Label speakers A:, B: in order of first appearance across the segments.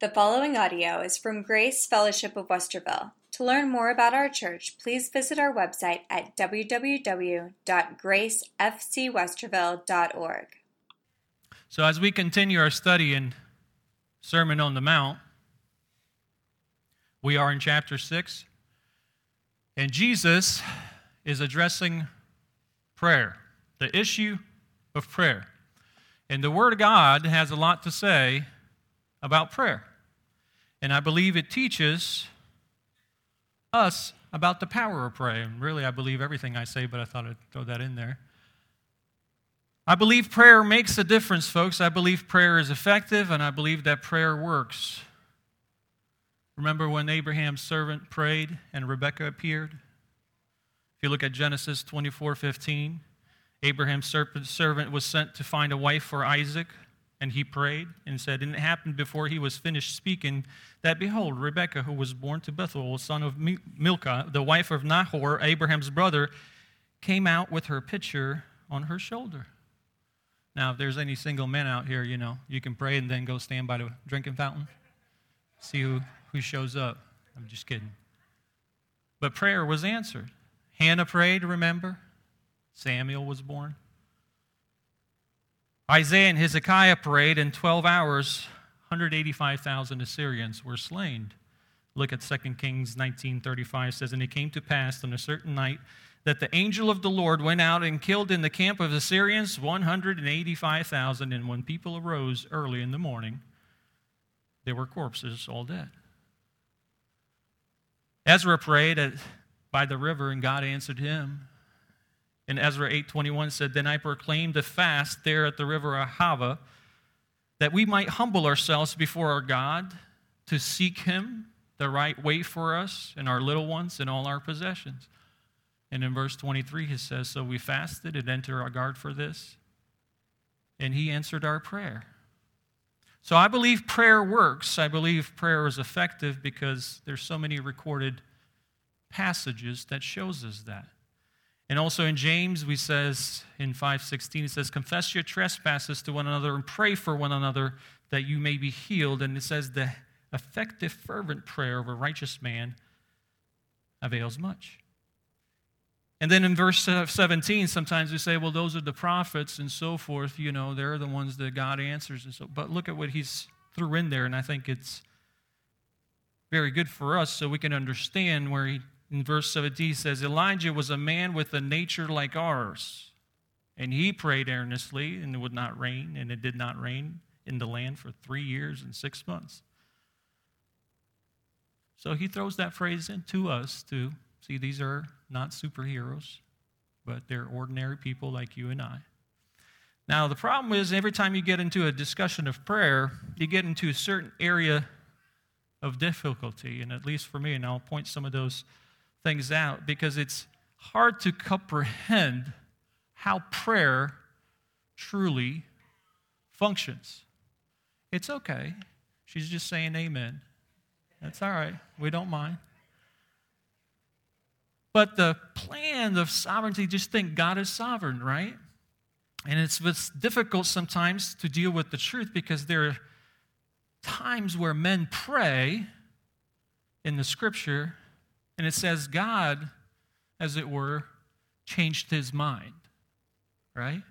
A: The following audio is from Grace Fellowship of Westerville. To learn more about our church, please visit our website at www.gracefcwesterville.org.
B: So, as we continue our study in Sermon on the Mount, we are in chapter 6, and Jesus is addressing prayer, the issue of prayer. And the Word of God has a lot to say about prayer. And I believe it teaches us about the power of prayer. And really, I believe everything I say, but I thought I'd throw that in there. I believe prayer makes a difference, folks. I believe prayer is effective, and I believe that prayer works. Remember when Abraham's servant prayed and Rebekah appeared? If you look at Genesis 24 15, Abraham's servant was sent to find a wife for Isaac. And he prayed and said, And it happened before he was finished speaking that, behold, Rebekah, who was born to Bethuel, son of Milcah, the wife of Nahor, Abraham's brother, came out with her pitcher on her shoulder. Now, if there's any single men out here, you know, you can pray and then go stand by the drinking fountain, see who, who shows up. I'm just kidding. But prayer was answered. Hannah prayed, remember? Samuel was born. Isaiah and Hezekiah prayed in 12 hours, 185,000 Assyrians were slain. Look at 2 Kings 19:35 says and it came to pass on a certain night that the angel of the Lord went out and killed in the camp of the Assyrians 185,000 and when people arose early in the morning there were corpses all dead. Ezra prayed at, by the river and God answered him in Ezra 8:21 said, "Then I proclaimed a fast there at the river Ahava, that we might humble ourselves before our God to seek him the right way for us and our little ones and all our possessions." And in verse 23 he says, "So we fasted and entered our guard for this, and he answered our prayer." So I believe prayer works. I believe prayer is effective because there's so many recorded passages that shows us that. And also in James, we says in 5:16, it says, "Confess your trespasses to one another and pray for one another that you may be healed." And it says, "The effective, fervent prayer of a righteous man avails much." And then in verse 17, sometimes we say, "Well, those are the prophets and so forth. You know, they're the ones that God answers." And so, but look at what He's threw in there, and I think it's very good for us so we can understand where He in verse 17 says, Elijah was a man with a nature like ours. And he prayed earnestly, and it would not rain, and it did not rain in the land for three years and six months. So he throws that phrase into us to see these are not superheroes, but they're ordinary people like you and I. Now, the problem is every time you get into a discussion of prayer, you get into a certain area of difficulty. And at least for me, and I'll point some of those things out because it's hard to comprehend how prayer truly functions. It's okay. She's just saying amen. That's all right. We don't mind. But the plan of sovereignty, just think God is sovereign, right? And it's, it's difficult sometimes to deal with the truth because there are times where men pray in the scripture and it says God, as it were, changed his mind, right?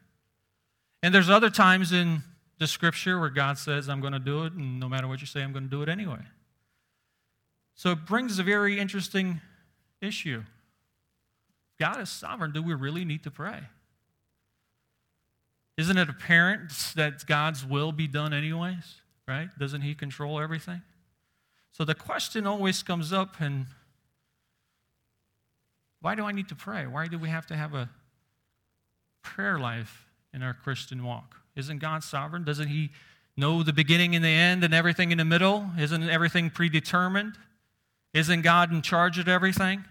B: And there's other times in the scripture where God says, I'm going to do it, and no matter what you say, I'm going to do it anyway. So it brings a very interesting issue. God is sovereign. Do we really need to pray? Isn't it apparent that God's will be done anyways, right? Doesn't He control everything? So the question always comes up, and why do I need to pray? Why do we have to have a prayer life in our Christian walk? Isn't God sovereign? Doesn't He know the beginning and the end and everything in the middle? Isn't everything predetermined? Isn't God in charge of everything?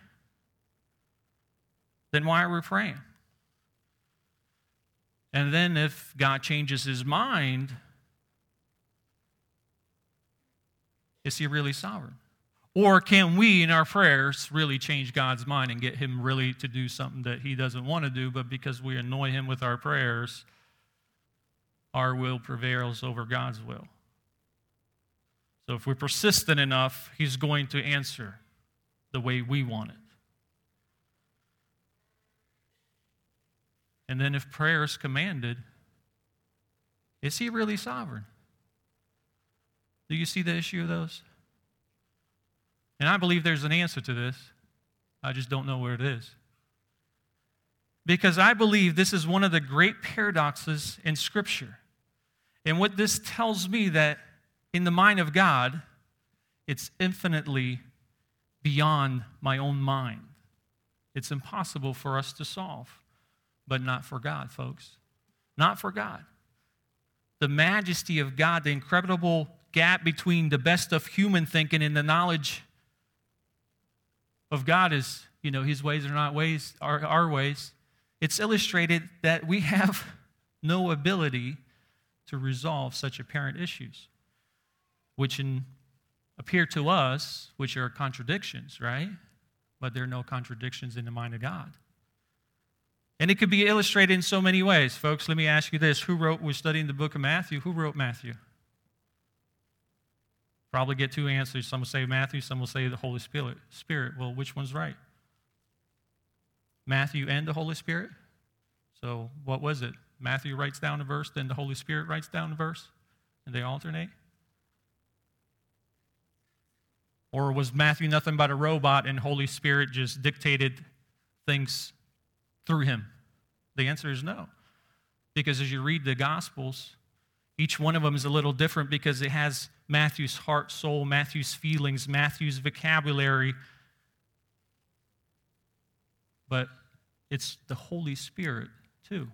B: Then why are we praying? And then if God changes his mind, is he really sovereign? Or can we, in our prayers, really change God's mind and get Him really to do something that He doesn't want to do, but because we annoy Him with our prayers, our will prevails over God's will? So if we're persistent enough, He's going to answer the way we want it. And then if prayer is commanded, is He really sovereign? Do you see the issue of those? And I believe there's an answer to this. I just don't know where it is. Because I believe this is one of the great paradoxes in Scripture. And what this tells me that in the mind of God, it's infinitely beyond my own mind. It's impossible for us to solve, but not for God, folks. Not for God. The majesty of God, the incredible gap between the best of human thinking and the knowledge of God is, you know, his ways are not ways, are our ways. It's illustrated that we have no ability to resolve such apparent issues which in, appear to us, which are contradictions, right? But there are no contradictions in the mind of God. And it could be illustrated in so many ways. Folks, let me ask you this. Who wrote, we're studying the book of Matthew. Who wrote Matthew? Probably get two answers. Some will say Matthew, some will say the Holy Spirit. Well, which one's right? Matthew and the Holy Spirit? So what was it? Matthew writes down a verse, then the Holy Spirit writes down a verse, and they alternate? Or was Matthew nothing but a robot and Holy Spirit just dictated things through him? The answer is no. Because as you read the Gospels, each one of them is a little different because it has Matthew's heart, soul, Matthew's feelings, Matthew's vocabulary. But it's the Holy Spirit, too.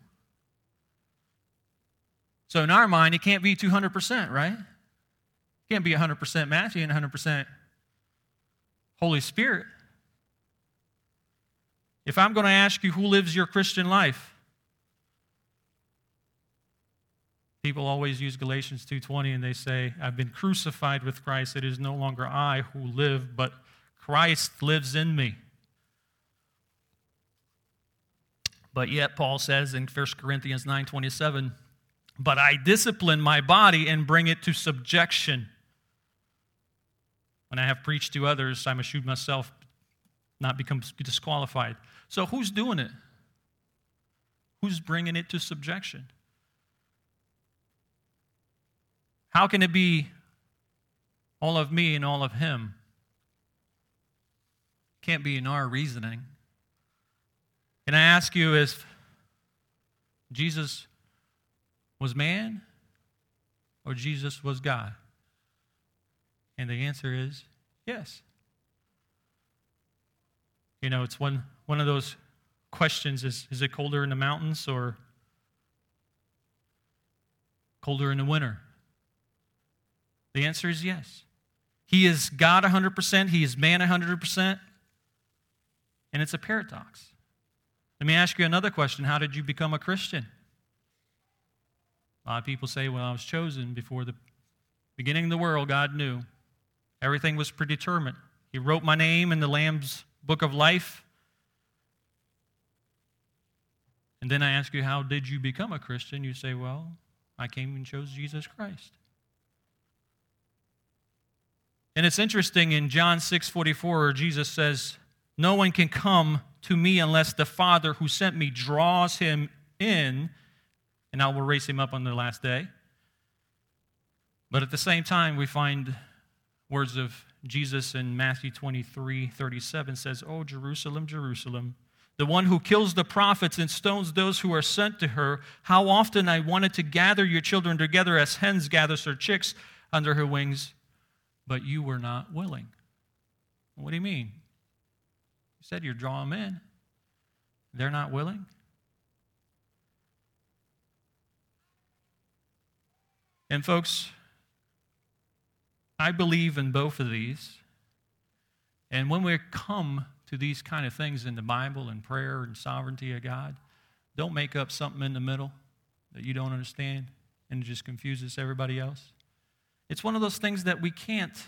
B: So in our mind, it can't be 200%, right? It can't be 100% Matthew and 100% Holy Spirit. If I'm going to ask you who lives your Christian life, people always use Galatians 2:20 and they say, "I've been crucified with Christ. It is no longer I who live, but Christ lives in me." But yet Paul says in 1 Corinthians 9:27, "But I discipline my body and bring it to subjection." When I have preached to others, I must shoot myself, not become disqualified. So who's doing it? Who's bringing it to subjection? How can it be all of me and all of him? Can't be in our reasoning. And I ask you if Jesus was man or Jesus was God? And the answer is yes. You know, it's one, one of those questions is, is it colder in the mountains or colder in the winter? The answer is yes. He is God 100%, He is man 100%, and it's a paradox. Let me ask you another question How did you become a Christian? A lot of people say, Well, I was chosen before the beginning of the world, God knew. Everything was predetermined. He wrote my name in the Lamb's book of life. And then I ask you, how did you become a Christian? You say, well, I came and chose Jesus Christ. And it's interesting in John 6 44, Jesus says, No one can come to me unless the Father who sent me draws him in, and I will raise him up on the last day. But at the same time, we find words of Jesus in Matthew 23 37 says, Oh, Jerusalem, Jerusalem, the one who kills the prophets and stones those who are sent to her, how often I wanted to gather your children together as hens gather their chicks under her wings, but you were not willing. What do you mean? You said you're drawing them in. They're not willing? And, folks, I believe in both of these. And when we come to these kind of things in the Bible and prayer and sovereignty of God, don't make up something in the middle that you don't understand and it just confuses everybody else. It's one of those things that we can't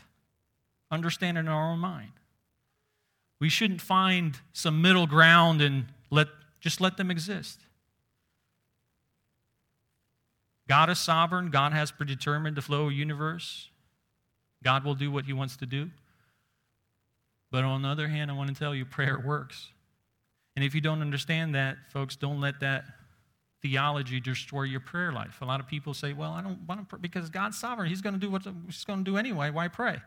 B: understand in our own mind. We shouldn't find some middle ground and let just let them exist. God is sovereign. God has predetermined the flow of the universe. God will do what He wants to do. But on the other hand, I want to tell you, prayer works. And if you don't understand that, folks, don't let that theology destroy your prayer life. A lot of people say, well, I don't want to pray because God's sovereign. He's going to do what He's going to do anyway. Why pray?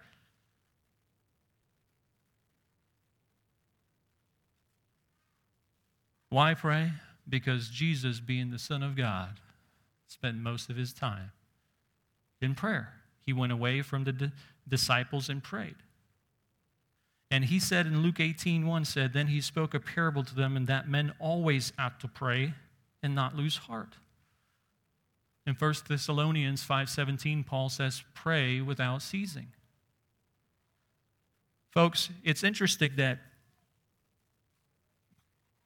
B: Why pray? Because Jesus, being the Son of God, spent most of his time in prayer. He went away from the di- disciples and prayed. And he said in Luke 18, 1 said, Then he spoke a parable to them, and that men always ought to pray and not lose heart. In 1 Thessalonians 5:17, Paul says, pray without ceasing. Folks, it's interesting that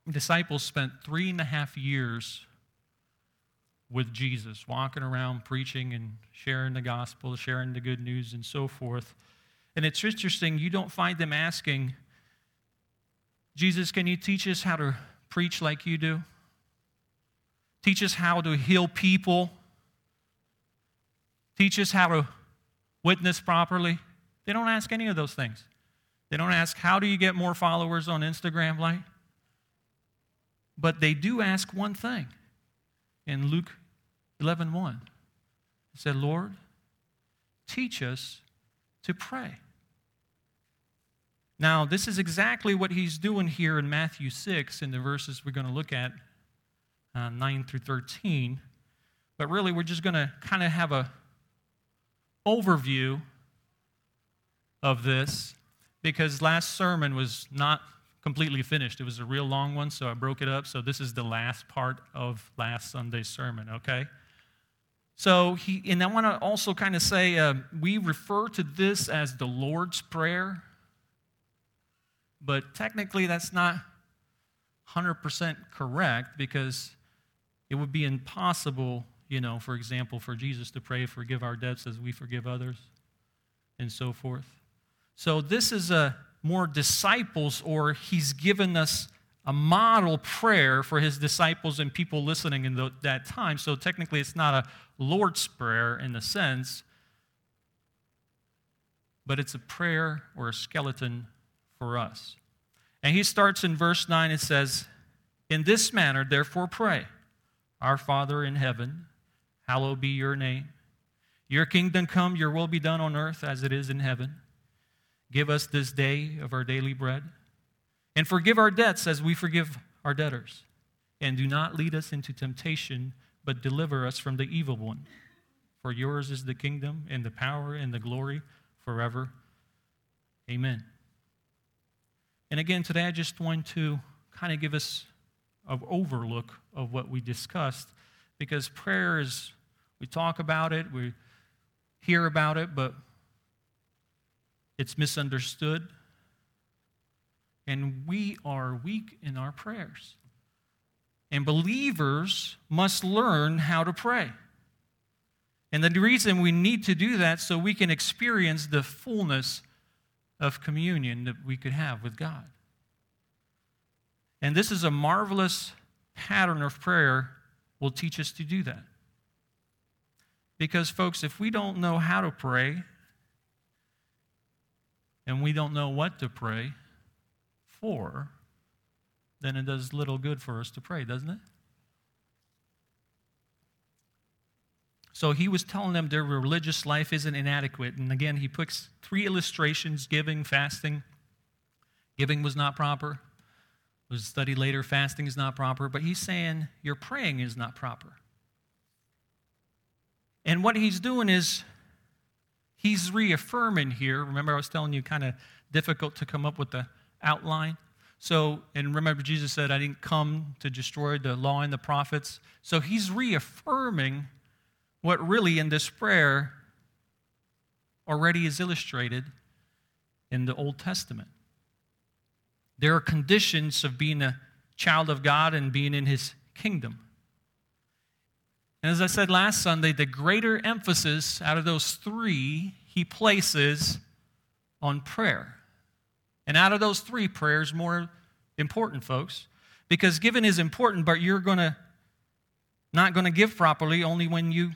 B: disciples spent three and a half years with Jesus, walking around preaching and sharing the gospel, sharing the good news, and so forth. And it's interesting, you don't find them asking, Jesus, can you teach us how to preach like you do? Teach us how to heal people. Teach us how to witness properly. They don't ask any of those things. They don't ask, how do you get more followers on Instagram, like? But they do ask one thing. In Luke 11 1, he said, Lord, teach us to pray. Now, this is exactly what he's doing here in Matthew 6 in the verses we're going to look at uh, 9 through 13. But really, we're just going to kind of have a overview of this because last sermon was not completely finished. It was a real long one, so I broke it up. So this is the last part of last Sunday's sermon, okay? So he, and I want to also kind of say uh, we refer to this as the Lord's Prayer, but technically that's not 100% correct because it would be impossible, you know, for example, for Jesus to pray, forgive our debts as we forgive others, and so forth. So this is a more disciples, or he's given us a model prayer for his disciples and people listening in the, that time. So technically, it's not a Lord's Prayer in a sense, but it's a prayer or a skeleton for us. And he starts in verse 9 and says, In this manner, therefore, pray. Our Father in heaven, hallowed be your name. Your kingdom come, your will be done on earth as it is in heaven. Give us this day of our daily bread. And forgive our debts as we forgive our debtors. And do not lead us into temptation, but deliver us from the evil one. For yours is the kingdom, and the power, and the glory forever. Amen. And again, today I just want to kind of give us of overlook of what we discussed because prayer is, we talk about it, we hear about it, but it's misunderstood. And we are weak in our prayers. And believers must learn how to pray. And the reason we need to do that so we can experience the fullness of communion that we could have with God. And this is a marvelous pattern of prayer will teach us to do that. Because, folks, if we don't know how to pray and we don't know what to pray for, then it does little good for us to pray, doesn't it? So he was telling them their religious life isn't inadequate. And again, he puts three illustrations giving, fasting. Giving was not proper, was studied later, fasting is not proper, but he's saying your praying is not proper. And what he's doing is he's reaffirming here. Remember, I was telling you kind of difficult to come up with the outline. So, and remember, Jesus said, I didn't come to destroy the law and the prophets. So he's reaffirming what really in this prayer already is illustrated in the Old Testament. There are conditions of being a child of God and being in His kingdom. And as I said last Sunday, the greater emphasis out of those three He places on prayer. And out of those three, prayers more important, folks. Because giving is important, but you're going to not going to give properly only when you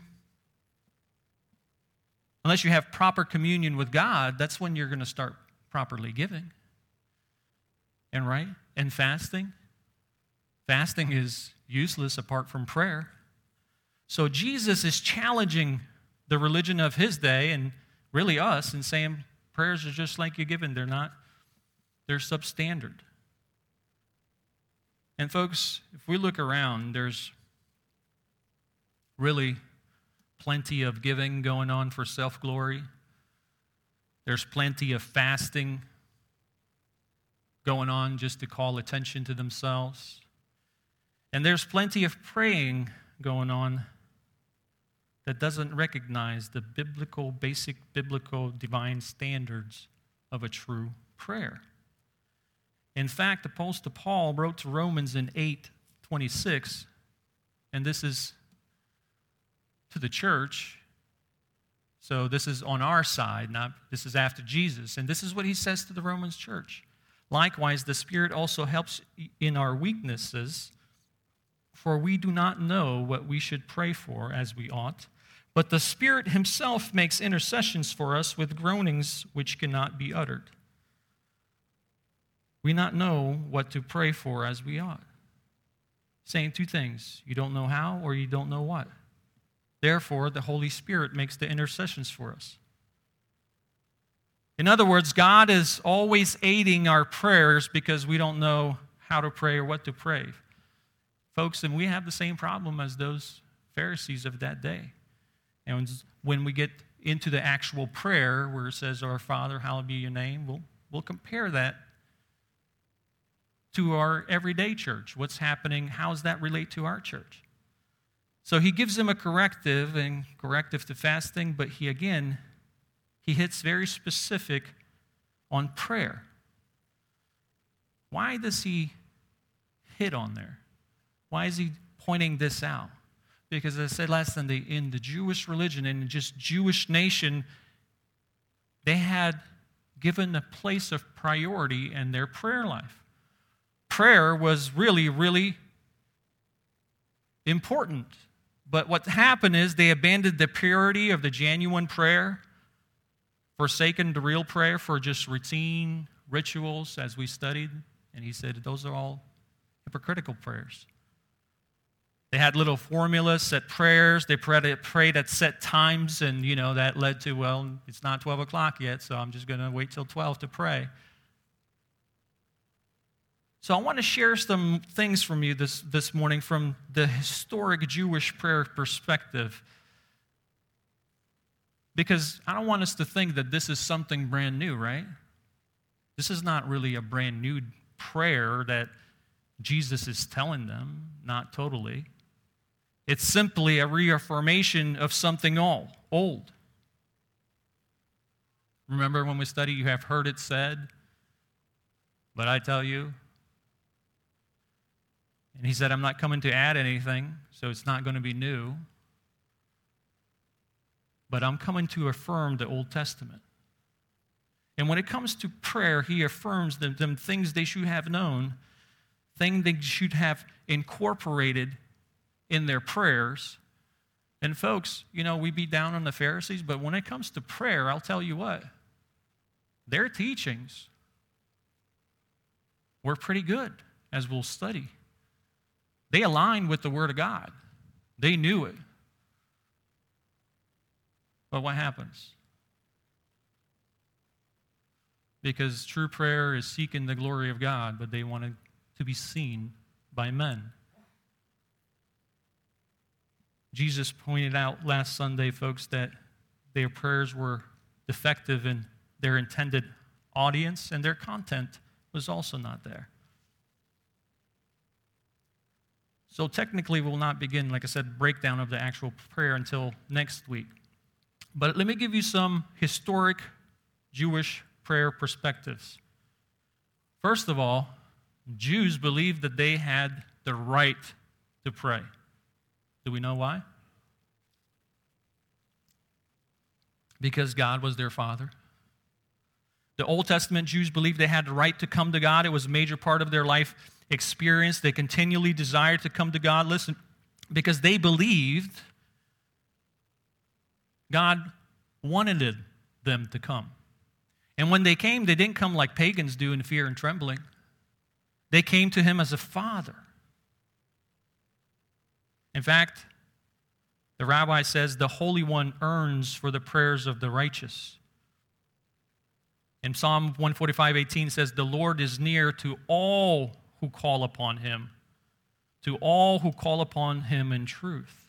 B: unless you have proper communion with God, that's when you're going to start properly giving. And right? And fasting. Fasting is useless apart from prayer. So Jesus is challenging the religion of his day and really us and saying prayers are just like you're given. They're not, they're substandard. And folks, if we look around, there's really plenty of giving going on for self glory. There's plenty of fasting going on just to call attention to themselves. And there's plenty of praying going on that doesn't recognize the biblical, basic biblical divine standards of a true prayer. In fact, the Apostle Paul wrote to Romans in 8 26, and this is to the church. So this is on our side, not this is after Jesus. And this is what he says to the Romans church. Likewise, the Spirit also helps in our weaknesses, for we do not know what we should pray for as we ought. But the Spirit Himself makes intercessions for us with groanings which cannot be uttered. We not know what to pray for as we ought. Saying two things you don't know how, or you don't know what. Therefore, the Holy Spirit makes the intercessions for us. In other words, God is always aiding our prayers because we don't know how to pray or what to pray. Folks, and we have the same problem as those Pharisees of that day. And when we get into the actual prayer where it says, Our Father, hallowed be your name, we'll, we'll compare that to our everyday church. What's happening? How does that relate to our church? So he gives them a corrective and corrective to fasting, but he again, he hits very specific on prayer. Why does he hit on there? Why is he pointing this out? Because as I said last Sunday, in the Jewish religion and just Jewish nation, they had given a place of priority in their prayer life. Prayer was really, really important. But what happened is they abandoned the purity of the genuine prayer, forsaken the real prayer for just routine rituals as we studied. And he said, those are all hypocritical prayers. They had little formulas, set prayers. They prayed at set times, and you know that led to well, it's not 12 o'clock yet, so I'm just going to wait till 12 to pray. So I want to share some things from you this, this morning from the historic Jewish prayer perspective. Because I don't want us to think that this is something brand new, right? This is not really a brand new prayer that Jesus is telling them, not totally. It's simply a reaffirmation of something all, old. Remember when we study, you have heard it said, but I tell you. And he said, I'm not coming to add anything, so it's not going to be new. But I'm coming to affirm the Old Testament. And when it comes to prayer, he affirms them, them things they should have known, things they should have incorporated in their prayers. And folks, you know, we beat down on the Pharisees, but when it comes to prayer, I'll tell you what, their teachings were pretty good, as we'll study. They aligned with the Word of God, they knew it. But what happens? Because true prayer is seeking the glory of God, but they wanted to be seen by men. Jesus pointed out last Sunday, folks, that their prayers were defective in their intended audience, and their content was also not there. So technically, we'll not begin, like I said, breakdown of the actual prayer until next week. But let me give you some historic Jewish prayer perspectives. First of all, Jews believed that they had the right to pray. Do we know why? Because God was their father. The Old Testament Jews believed they had the right to come to God. It was a major part of their life experience. They continually desired to come to God. Listen, because they believed God wanted them to come. And when they came, they didn't come like pagans do in fear and trembling. They came to him as a father. In fact, the rabbi says the Holy One earns for the prayers of the righteous. And Psalm 145 18 says, The Lord is near to all who call upon him, to all who call upon him in truth.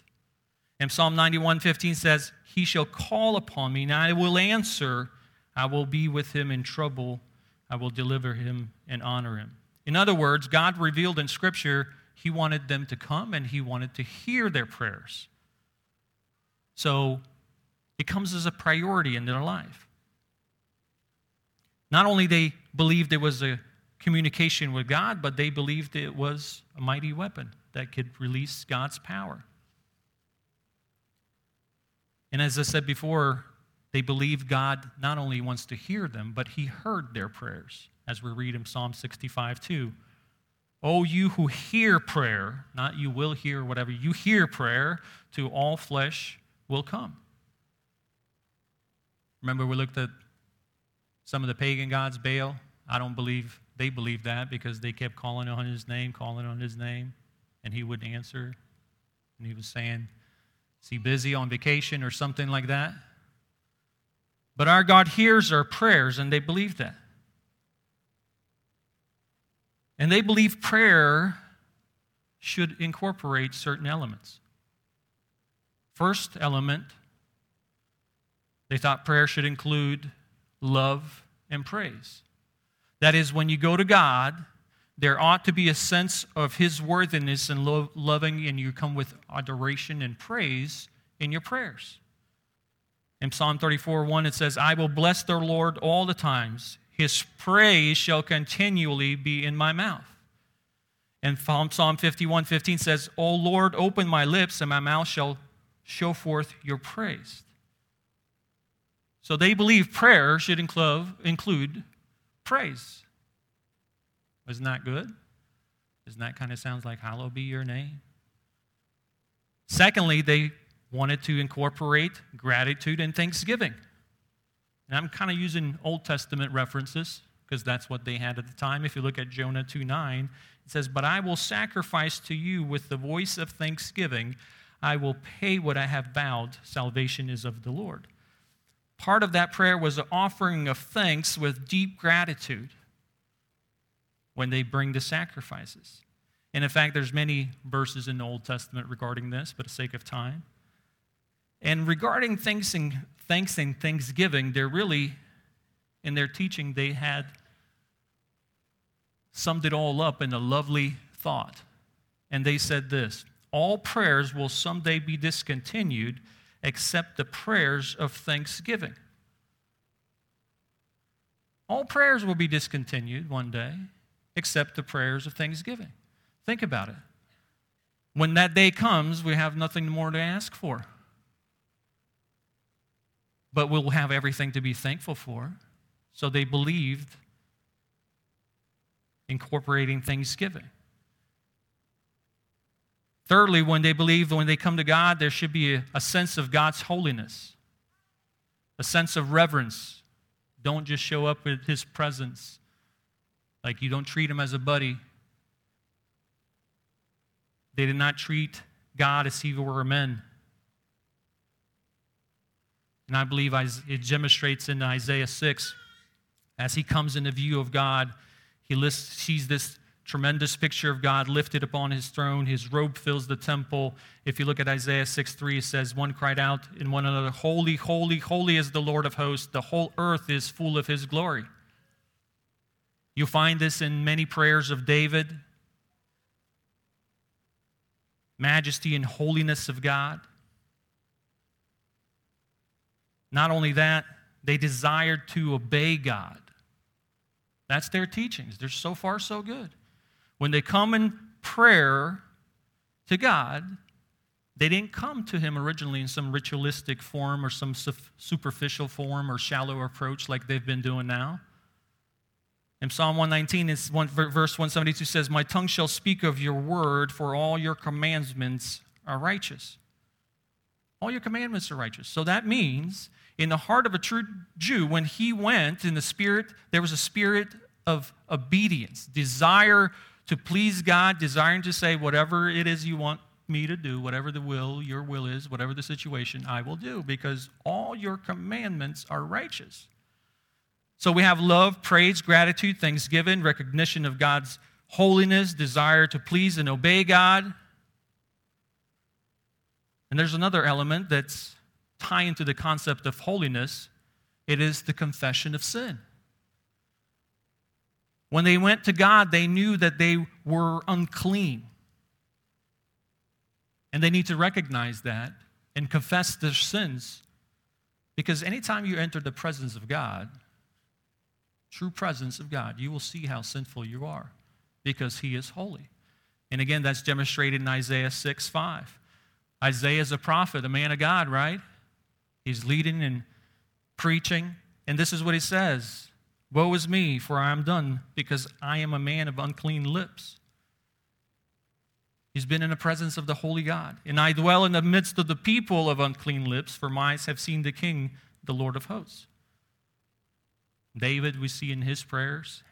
B: And Psalm 91 15 says, He shall call upon me, and I will answer. I will be with him in trouble. I will deliver him and honor him. In other words, God revealed in Scripture He wanted them to come and He wanted to hear their prayers. So it comes as a priority in their life. Not only they believed it was a communication with God, but they believed it was a mighty weapon that could release God's power. And as I said before, they believe God not only wants to hear them, but He heard their prayers, as we read in Psalm 65 2. Oh, you who hear prayer, not you will hear, whatever, you hear prayer, to all flesh will come. Remember, we looked at some of the pagan gods, Baal. I don't believe they believed that because they kept calling on his name, calling on his name, and he wouldn't answer. And he was saying, Is he busy on vacation or something like that? But our God hears our prayers, and they believe that. And they believe prayer should incorporate certain elements. First element, they thought prayer should include love and praise. That is, when you go to God, there ought to be a sense of His worthiness and lo- loving, and you come with adoration and praise in your prayers. In Psalm 34 1, it says, I will bless the Lord all the times. His praise shall continually be in my mouth. And Psalm 51 15 says, O Lord, open my lips, and my mouth shall show forth your praise. So they believe prayer should include, include praise. Isn't that good? Doesn't that kind of sounds like hallowed be your name? Secondly, they wanted to incorporate gratitude and thanksgiving. And I'm kind of using Old Testament references because that's what they had at the time. If you look at Jonah 2 9, it says, But I will sacrifice to you with the voice of thanksgiving. I will pay what I have vowed. Salvation is of the Lord. Part of that prayer was an offering of thanks with deep gratitude when they bring the sacrifices. And in fact, there's many verses in the Old Testament regarding this, but for the sake of time. And regarding thanks and, thanks and thanksgiving, they're really, in their teaching, they had summed it all up in a lovely thought. And they said this All prayers will someday be discontinued except the prayers of thanksgiving. All prayers will be discontinued one day except the prayers of thanksgiving. Think about it. When that day comes, we have nothing more to ask for but we'll have everything to be thankful for. So they believed incorporating thanksgiving. Thirdly, when they believe when they come to God, there should be a, a, sense of God's holiness, a sense of reverence. Don't just show up with His presence like you don't treat Him as a buddy. They did not treat God as if He were a man. And I believe it demonstrates in Isaiah 6 as he comes into view of God, he lists, sees this tremendous picture of God lifted upon his throne. His robe fills the temple. If you look at Isaiah 6 3, it says, One cried out in one another, Holy, holy, holy is the Lord of hosts. The whole earth is full of his glory. You find this in many prayers of David. Majesty and holiness of God. Not only that, they desired to obey God. That's their teachings. They're so far so good. When they come in prayer to God, they didn't come to Him originally in some ritualistic form or some superficial form or shallow approach like they've been doing now. In Psalm 119, it's one, verse 172 says, My tongue shall speak of your word, for all your commandments are righteous. All your commandments are righteous. So that means in the heart of a true Jew, when he went in the spirit, there was a spirit of obedience, desire to please God, desiring to say, whatever it is you want me to do, whatever the will, your will is, whatever the situation, I will do, because all your commandments are righteous. So we have love, praise, gratitude, thanksgiving, recognition of God's holiness, desire to please and obey God. And there's another element that's tying to the concept of holiness it is the confession of sin. When they went to God, they knew that they were unclean. And they need to recognize that and confess their sins. Because anytime you enter the presence of God, true presence of God, you will see how sinful you are because He is holy. And again, that's demonstrated in Isaiah 6 5. Isaiah is a prophet, a man of God, right? He's leading and preaching. And this is what he says Woe is me, for I am done, because I am a man of unclean lips. He's been in the presence of the holy God. And I dwell in the midst of the people of unclean lips, for my eyes have seen the King, the Lord of hosts. David, we see in his prayers,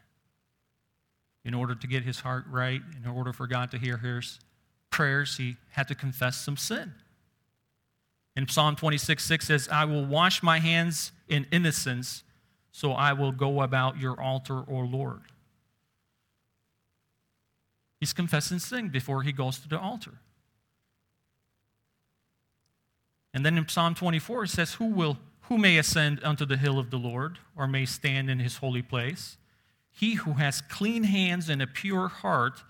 B: in order to get his heart right, in order for God to hear his prayers, he had to confess some sin. In Psalm 26 6 says, I will wash my hands in innocence, so I will go about your altar, O Lord. He's confessing sin before he goes to the altar. And then in Psalm 24, it says, Who will who may ascend unto the hill of the Lord, or may stand in his holy place? He who has clean hands and a pure heart,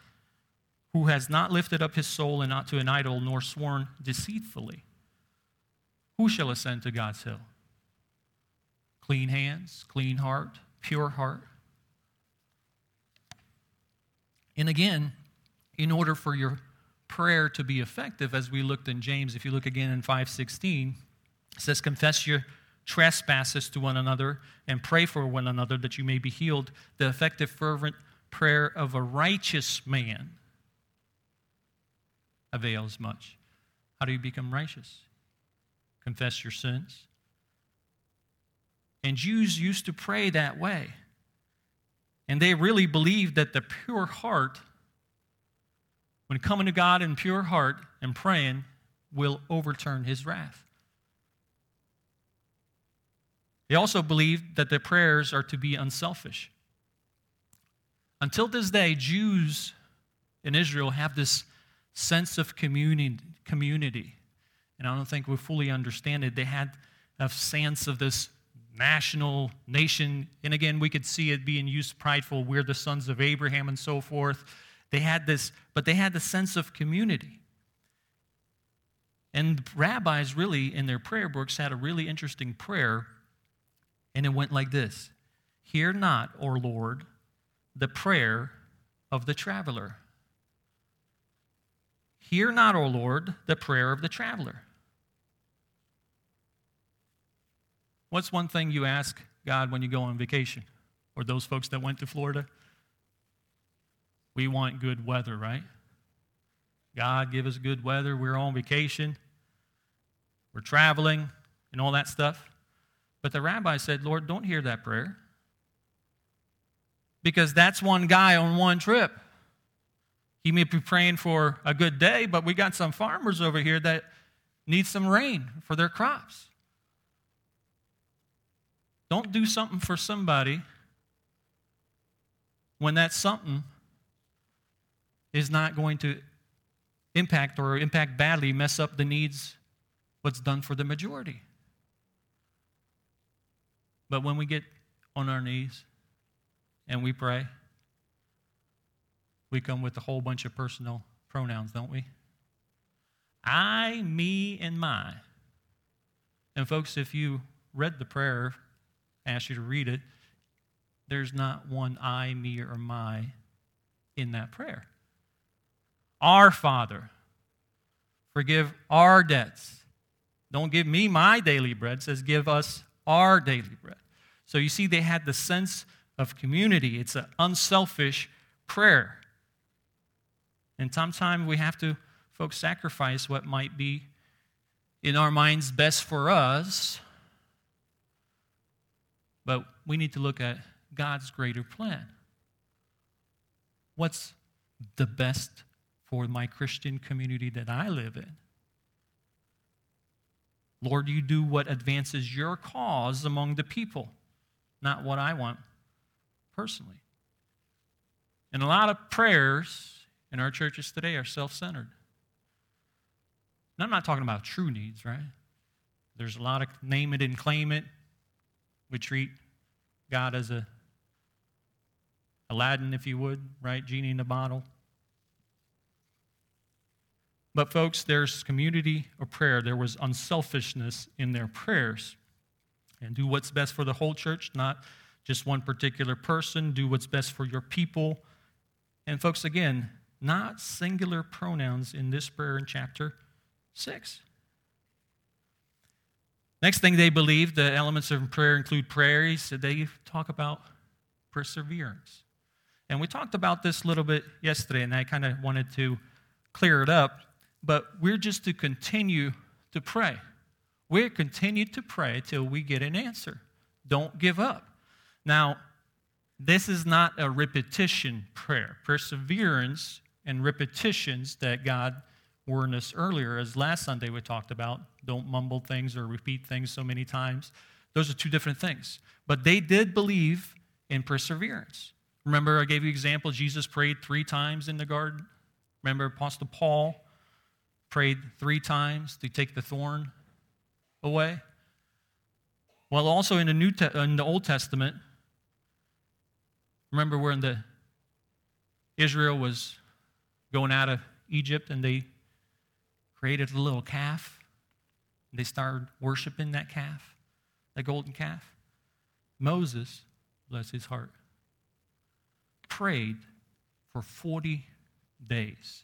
B: who has not lifted up his soul and not to an idol, nor sworn deceitfully. Who shall ascend to God's hill? Clean hands, clean heart, pure heart. And again, in order for your prayer to be effective, as we looked in James, if you look again in 516, it says, Confess your trespasses to one another and pray for one another that you may be healed. The effective, fervent prayer of a righteous man avails much. How do you become righteous? Confess your sins. And Jews used to pray that way. And they really believed that the pure heart, when coming to God in pure heart and praying, will overturn his wrath. They also believed that their prayers are to be unselfish. Until this day, Jews in Israel have this sense of community. And I don't think we fully understand it. They had a sense of this national nation. And again, we could see it being used prideful. We're the sons of Abraham and so forth. They had this, but they had the sense of community. And rabbis really, in their prayer books, had a really interesting prayer and it went like this Hear not, O Lord, the prayer of the traveler. Hear not, O Lord, the prayer of the traveler. What's one thing you ask God when you go on vacation? Or those folks that went to Florida? We want good weather, right? God, give us good weather. We're on vacation. We're traveling and all that stuff. But the rabbi said, Lord, don't hear that prayer. Because that's one guy on one trip. He may be praying for a good day, but we got some farmers over here that need some rain for their crops. Don't do something for somebody when that something is not going to impact or impact badly, mess up the needs, what's done for the majority. But when we get on our knees and we pray, we come with a whole bunch of personal pronouns, don't we? I, me, and my. And folks, if you read the prayer, I asked you to read it, there's not one I, me, or my in that prayer. Our Father, forgive our debts. Don't give me my daily bread, says give us our daily bread. So you see, they had the sense of community. It's an unselfish prayer. And sometimes we have to, folks, sacrifice what might be in our minds best for us But we need to look at God's greater plan. What's the best for my Christian community that I live in? Lord, you do what advances your cause among the people, not what I want personally. And a lot of prayers in our churches today are self centered. And I'm not talking about true needs, right? There's a lot of name it and claim it. We treat God as a Aladdin, if you would, right? Genie in the bottle. But, folks, there's community of prayer. There was unselfishness in their prayers. And do what's best for the whole church, not just one particular person. Do what's best for your people. And, folks, again, not singular pronouns in this prayer in chapter 6. Next thing they believe, the elements of prayer include prayers. They talk about perseverance. And we talked about this a little bit yesterday, and I kind of wanted to clear it up. But we're just to continue to pray. We're continue to pray till we get an answer. Don't give up. Now, this is not a repetition prayer. Perseverance and repetitions that God warned us earlier, as last Sunday we talked about. Don't mumble things or repeat things so many times. Those are two different things. But they did believe in perseverance. Remember, I gave you example. Jesus prayed three times in the garden. Remember, Apostle Paul prayed three times to take the thorn away. Well, also in the New Te- in the Old Testament, remember when the Israel was going out of Egypt and they created a little calf. They started worshiping that calf, that golden calf. Moses, bless his heart, prayed for 40 days.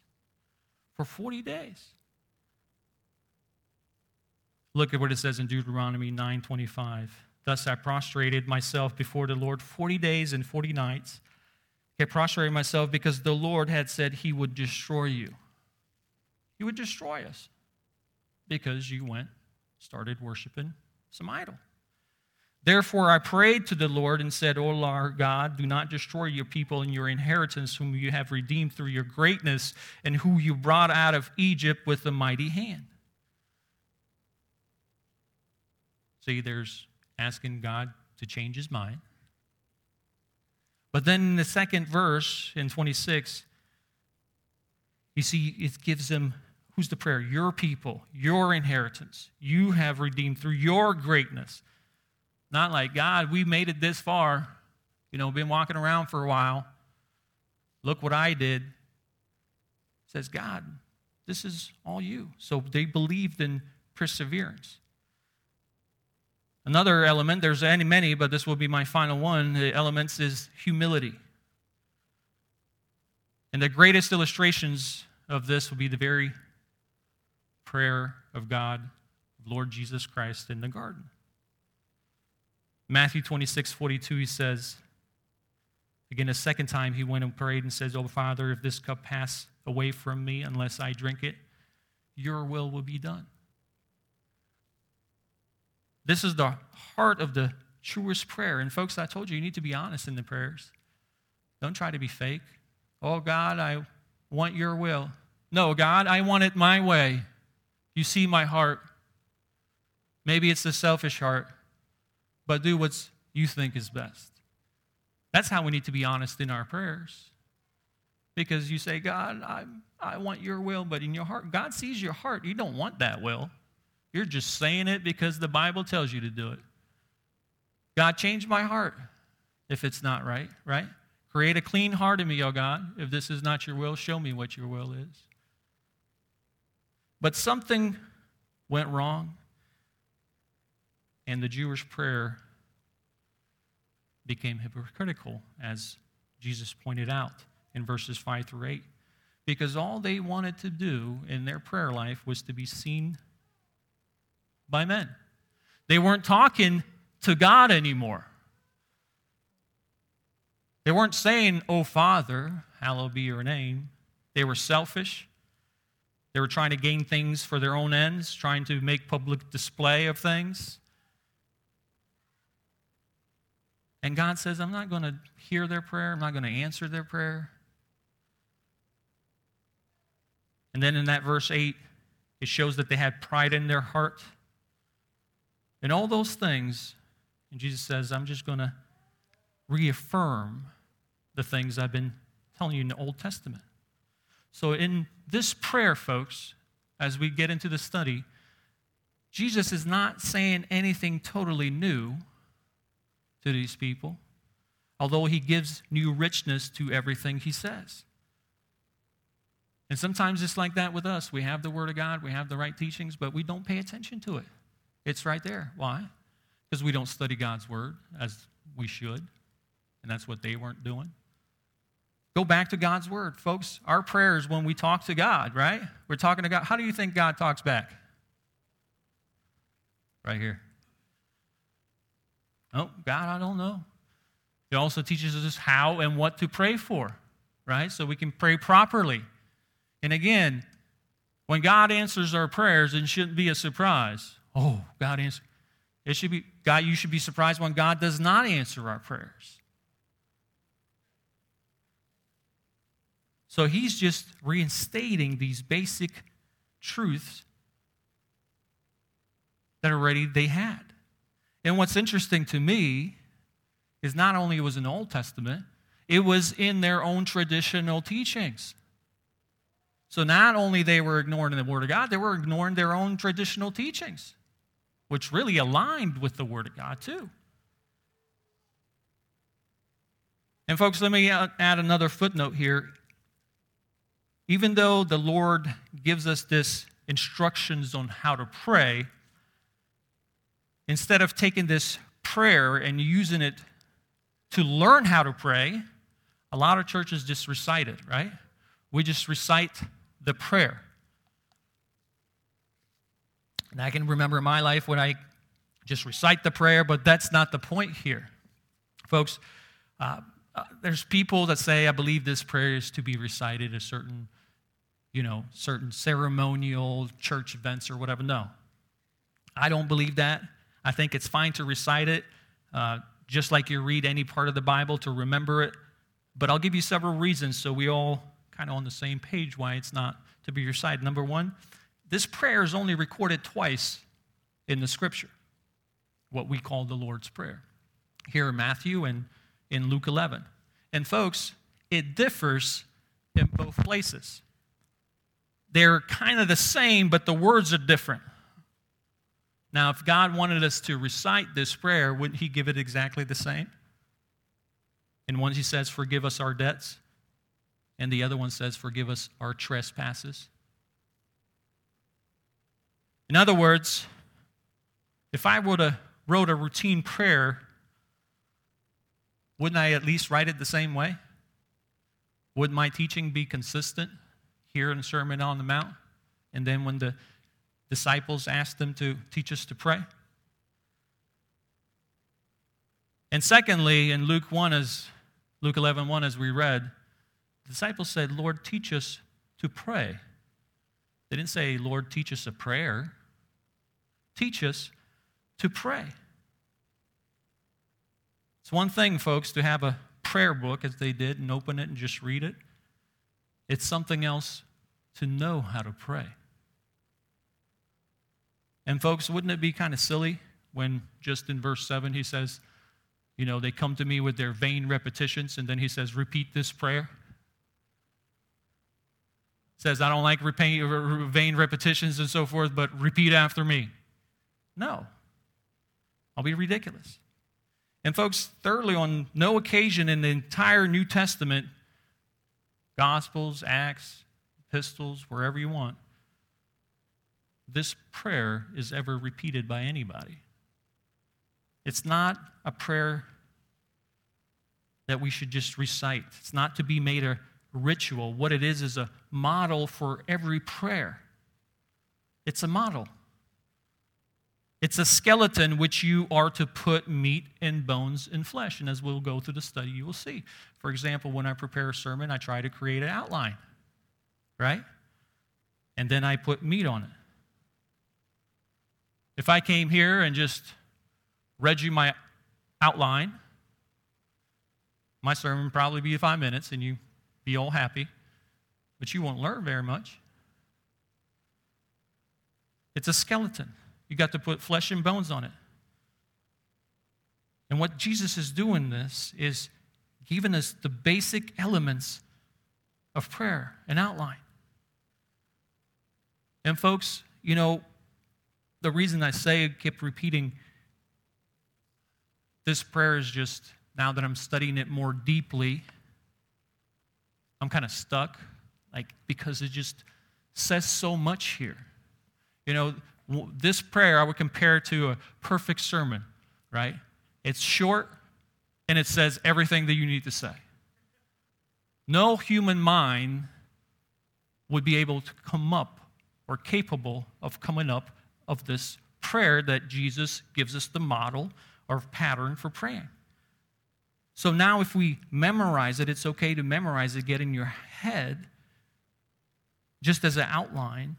B: For 40 days. Look at what it says in Deuteronomy 9:25. Thus I prostrated myself before the Lord 40 days and 40 nights. I prostrated myself because the Lord had said he would destroy you. He would destroy us because you went, started worshiping some idol. Therefore, I prayed to the Lord and said, O Lord God, do not destroy your people and your inheritance, whom you have redeemed through your greatness and who you brought out of Egypt with a mighty hand. See, there's asking God to change his mind. But then in the second verse, in 26, you see, it gives them who's the prayer? Your people, your inheritance. You have redeemed through your greatness. Not like, God, we made it this far. You know, been walking around for a while. Look what I did. Says, God, this is all you. So they believed in perseverance. Another element, there's any many, but this will be my final one. The elements is humility. And the greatest illustrations of this will be the very prayer of God, Lord Jesus Christ in the garden. Matthew 26, 42, he says, again, a second time he went and prayed and says, Oh, Father, if this cup pass away from me unless I drink it, your will will be done. This is the heart of the truest prayer. And, folks, I told you, you need to be honest in the prayers. Don't try to be fake. Oh, God, I want your will. No, God, I want it my way. You see my heart. Maybe it's the selfish heart, but do what you think is best. That's how we need to be honest in our prayers. Because you say, God, I, I want your will, but in your heart, God sees your heart. You don't want that will. You're just saying it because the Bible tells you to do it. God, change my heart if it's not right, right? Create a clean heart in me, oh God. If this is not your will, show me what your will is. But something went wrong, and the Jewish prayer became hypocritical, as Jesus pointed out in verses 5 through 8. Because all they wanted to do in their prayer life was to be seen by men. They weren't talking to God anymore. They weren't saying, Oh, Father, hallowed be your name. They were selfish. They were trying to gain things for their own ends, trying to make public display of things. And God says, I'm not going to hear their prayer, I'm not going to answer their prayer. And then in that verse 8, it shows that they had pride in their heart. And all those things, and Jesus says, I'm just going to reaffirm the things I've been telling you in the Old Testament. So, in this prayer, folks, as we get into the study, Jesus is not saying anything totally new to these people, although he gives new richness to everything he says. And sometimes it's like that with us. We have the Word of God, we have the right teachings, but we don't pay attention to it. It's right there. Why? Because we don't study God's Word as we should, and that's what they weren't doing. Go back to God's Word. Folks, our prayers when we talk to God, right? We're talking to God. How do you think God talks back? Right here. Oh, God, I don't know. It also teaches us how and what to pray for, right? So we can pray properly. And again, when God answers our prayers, it shouldn't be a surprise. Oh, God answered. It should be God, you should be surprised when God does not answer our prayers. So he's just reinstating these basic truths that already they had. And what's interesting to me is not only it was in the Old Testament, it was in their own traditional teachings. So not only they were ignoring the Word of God, they were ignoring their own traditional teachings, which really aligned with the Word of God too. And folks, let me add another footnote here. Even though the Lord gives us this instructions on how to pray, instead of taking this prayer and using it to learn how to pray, a lot of churches just recite it, right? We just recite the prayer. And I can remember my life when I just recite the prayer, but that's not the point here. Folks, uh, uh, there's people that say, I believe this prayer is to be recited at certain, you know, certain ceremonial church events or whatever. No. I don't believe that. I think it's fine to recite it, uh, just like you read any part of the Bible to remember it. But I'll give you several reasons so we all kind of on the same page why it's not to be recited. Number one, this prayer is only recorded twice in the scripture, what we call the Lord's Prayer, here in Matthew and in Luke 11. And folks, it differs in both places. They're kind of the same, but the words are different. Now, if God wanted us to recite this prayer, wouldn't He give it exactly the same? And one, He says, Forgive us our debts. And the other one says, Forgive us our trespasses. In other words, if I would have wrote a routine prayer, wouldn't I at least write it the same way? Would my teaching be consistent here in Sermon on the Mount? And then when the disciples asked them to teach us to pray? And secondly, in Luke 1, as Luke 11, 1, as we read, the disciples said, Lord, teach us to pray. They didn't say, Lord, teach us a prayer. Teach us to pray. It's one thing, folks, to have a prayer book as they did and open it and just read it. It's something else to know how to pray. And, folks, wouldn't it be kind of silly when just in verse 7 he says, you know, they come to me with their vain repetitions, and then he says, repeat this prayer? Says, I don't like vain repetitions and so forth, but repeat after me. No. I'll be ridiculous. And, folks, thirdly, on no occasion in the entire New Testament, Gospels, Acts, epistles, wherever you want, this prayer is ever repeated by anybody. It's not a prayer that we should just recite, it's not to be made a ritual. What it is is a model for every prayer. It's a model. It's a skeleton which you are to put meat and bones and flesh. And as we'll go through the study, you will see. For example, when I prepare a sermon, I try to create an outline, right? And then I put meat on it. If I came here and just read you my outline, My sermon would probably be five minutes and you'd be all happy, but you won't learn very much. It's a skeleton. You got to put flesh and bones on it. And what Jesus is doing this is giving us the basic elements of prayer, an outline. And folks, you know, the reason I say I keep repeating this prayer is just now that I'm studying it more deeply, I'm kind of stuck, like, because it just says so much here. You know, this prayer I would compare to a perfect sermon, right? It's short and it says everything that you need to say. No human mind would be able to come up or capable of coming up of this prayer that Jesus gives us the model or pattern for praying. So now, if we memorize it, it's okay to memorize it, get in your head, just as an outline.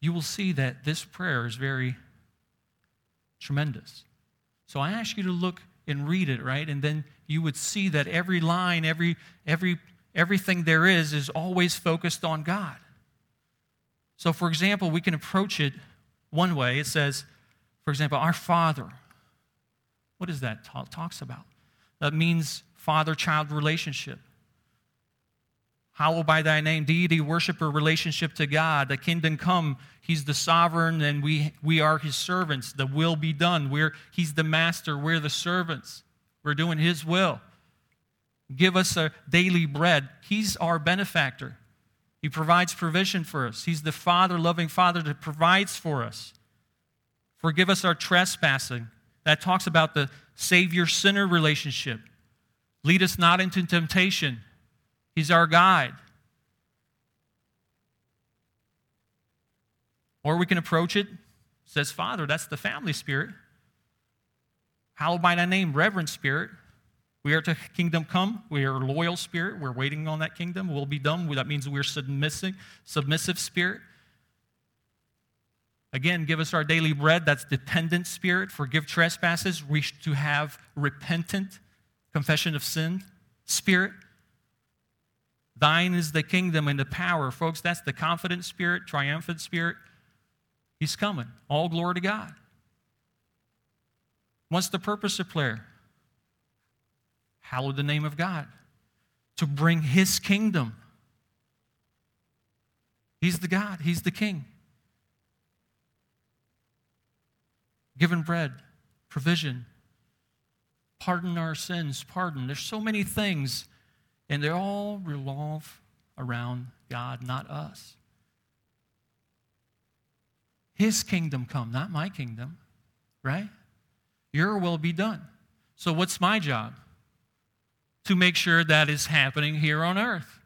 B: You will see that this prayer is very tremendous. So I ask you to look and read it, right? And then you would see that every line, every, every, everything there is, is always focused on God. So, for example, we can approach it one way. It says, for example, our Father. What is that talk, talks about? That means father child relationship. Hallowed by thy name, deity, worshiper relationship to God. The kingdom come. He's the sovereign and we, we are his servants. The will be done. We're, he's the master. We're the servants. We're doing his will. Give us a daily bread. He's our benefactor. He provides provision for us. He's the Father, loving Father that provides for us. Forgive us our trespassing. That talks about the Savior sinner relationship. Lead us not into temptation. He's our guide. Or we can approach it, says Father, that's the family spirit. Hallowed by thy name, reverent spirit. We are to kingdom come. We are loyal spirit. We're waiting on that kingdom. We'll be done. That means we're submissive, submissive spirit. Again, give us our daily bread. That's dependent spirit. Forgive trespasses. We to have repentant confession of sin spirit. Thine is the kingdom and the power. Folks, that's the confident spirit, triumphant spirit. He's coming. All glory to God. What's the purpose of prayer? Hallowed the name of God. To bring His kingdom. He's the God, He's the King. given bread, provision, pardon our sins, pardon. There's so many things, and they all revolve around God, not us. His kingdom come, not my kingdom, right? Your will be done. So, what's my job? To make sure that is happening here on earth.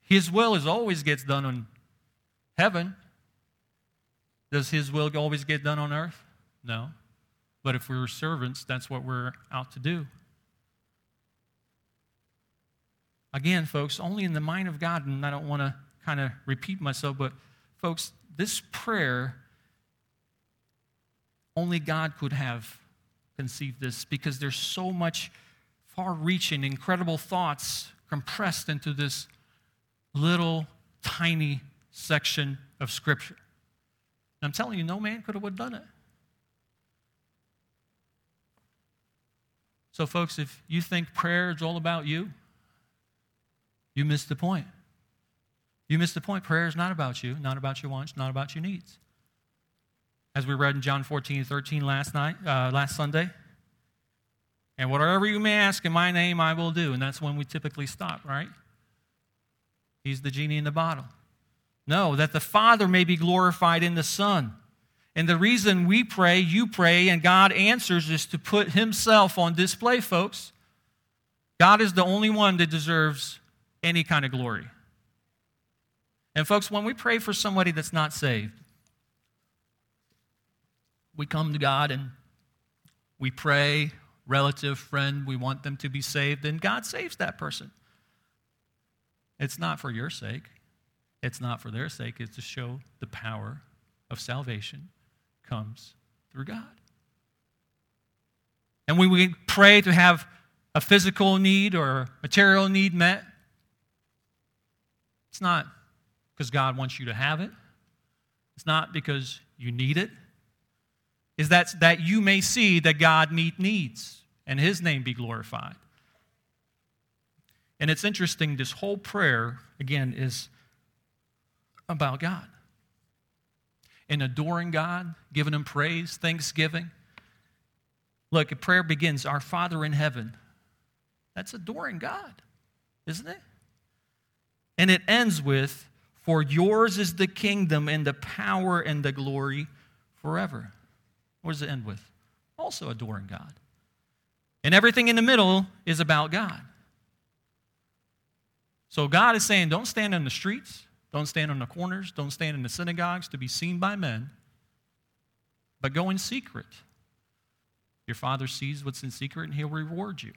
B: His will is always gets done on heaven. Does his will always get done on earth? No. But if we're servants, that's what we're out to do. Again, folks, only in the mind of God, and I don't want to kind of repeat myself, but folks, this prayer, only God could have conceived this because there's so much far reaching, incredible thoughts compressed into this little tiny section of Scripture. And I'm telling you, no man could have done it. So, folks, if you think prayer is all about you, you missed the point. You missed the point. Prayer is not about you, not about your wants, not about your needs. As we read in John 14 13 last night, uh, last Sunday. And whatever you may ask in my name, I will do. And that's when we typically stop, right? He's the genie in the bottle. No, that the Father may be glorified in the Son. And the reason we pray, you pray, and God answers is to put Himself on display, folks. God is the only one that deserves any kind of glory. And, folks, when we pray for somebody that's not saved, we come to God and we pray, relative, friend, we want them to be saved, and God saves that person. It's not for your sake, it's not for their sake, it's to show the power of salvation comes through God. And when we pray to have a physical need or material need met, it's not because God wants you to have it. It's not because you need it. Is that that you may see that God meet needs and his name be glorified. And it's interesting, this whole prayer, again, is about God. And adoring God, giving him praise, thanksgiving. Look, a prayer begins, Our Father in heaven. That's adoring God, isn't it? And it ends with, For yours is the kingdom and the power and the glory forever. What does it end with? Also adoring God. And everything in the middle is about God. So God is saying, don't stand in the streets, don't stand on the corners, don't stand in the synagogues to be seen by men, but go in secret. Your Father sees what's in secret and He'll reward you.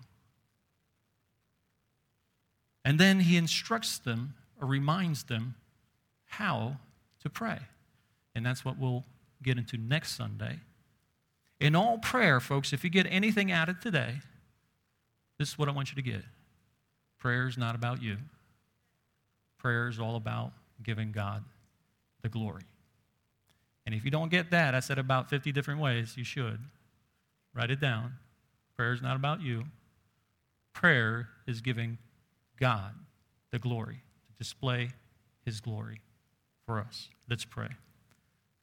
B: And then He instructs them or reminds them how to pray. And that's what we'll get into next Sunday. In all prayer, folks, if you get anything out of today, this is what I want you to get. Prayer is not about you. Prayer is all about giving God the glory. And if you don't get that, I said about 50 different ways, you should. Write it down. Prayer is not about you. Prayer is giving God the glory, to display his glory for us. Let's pray.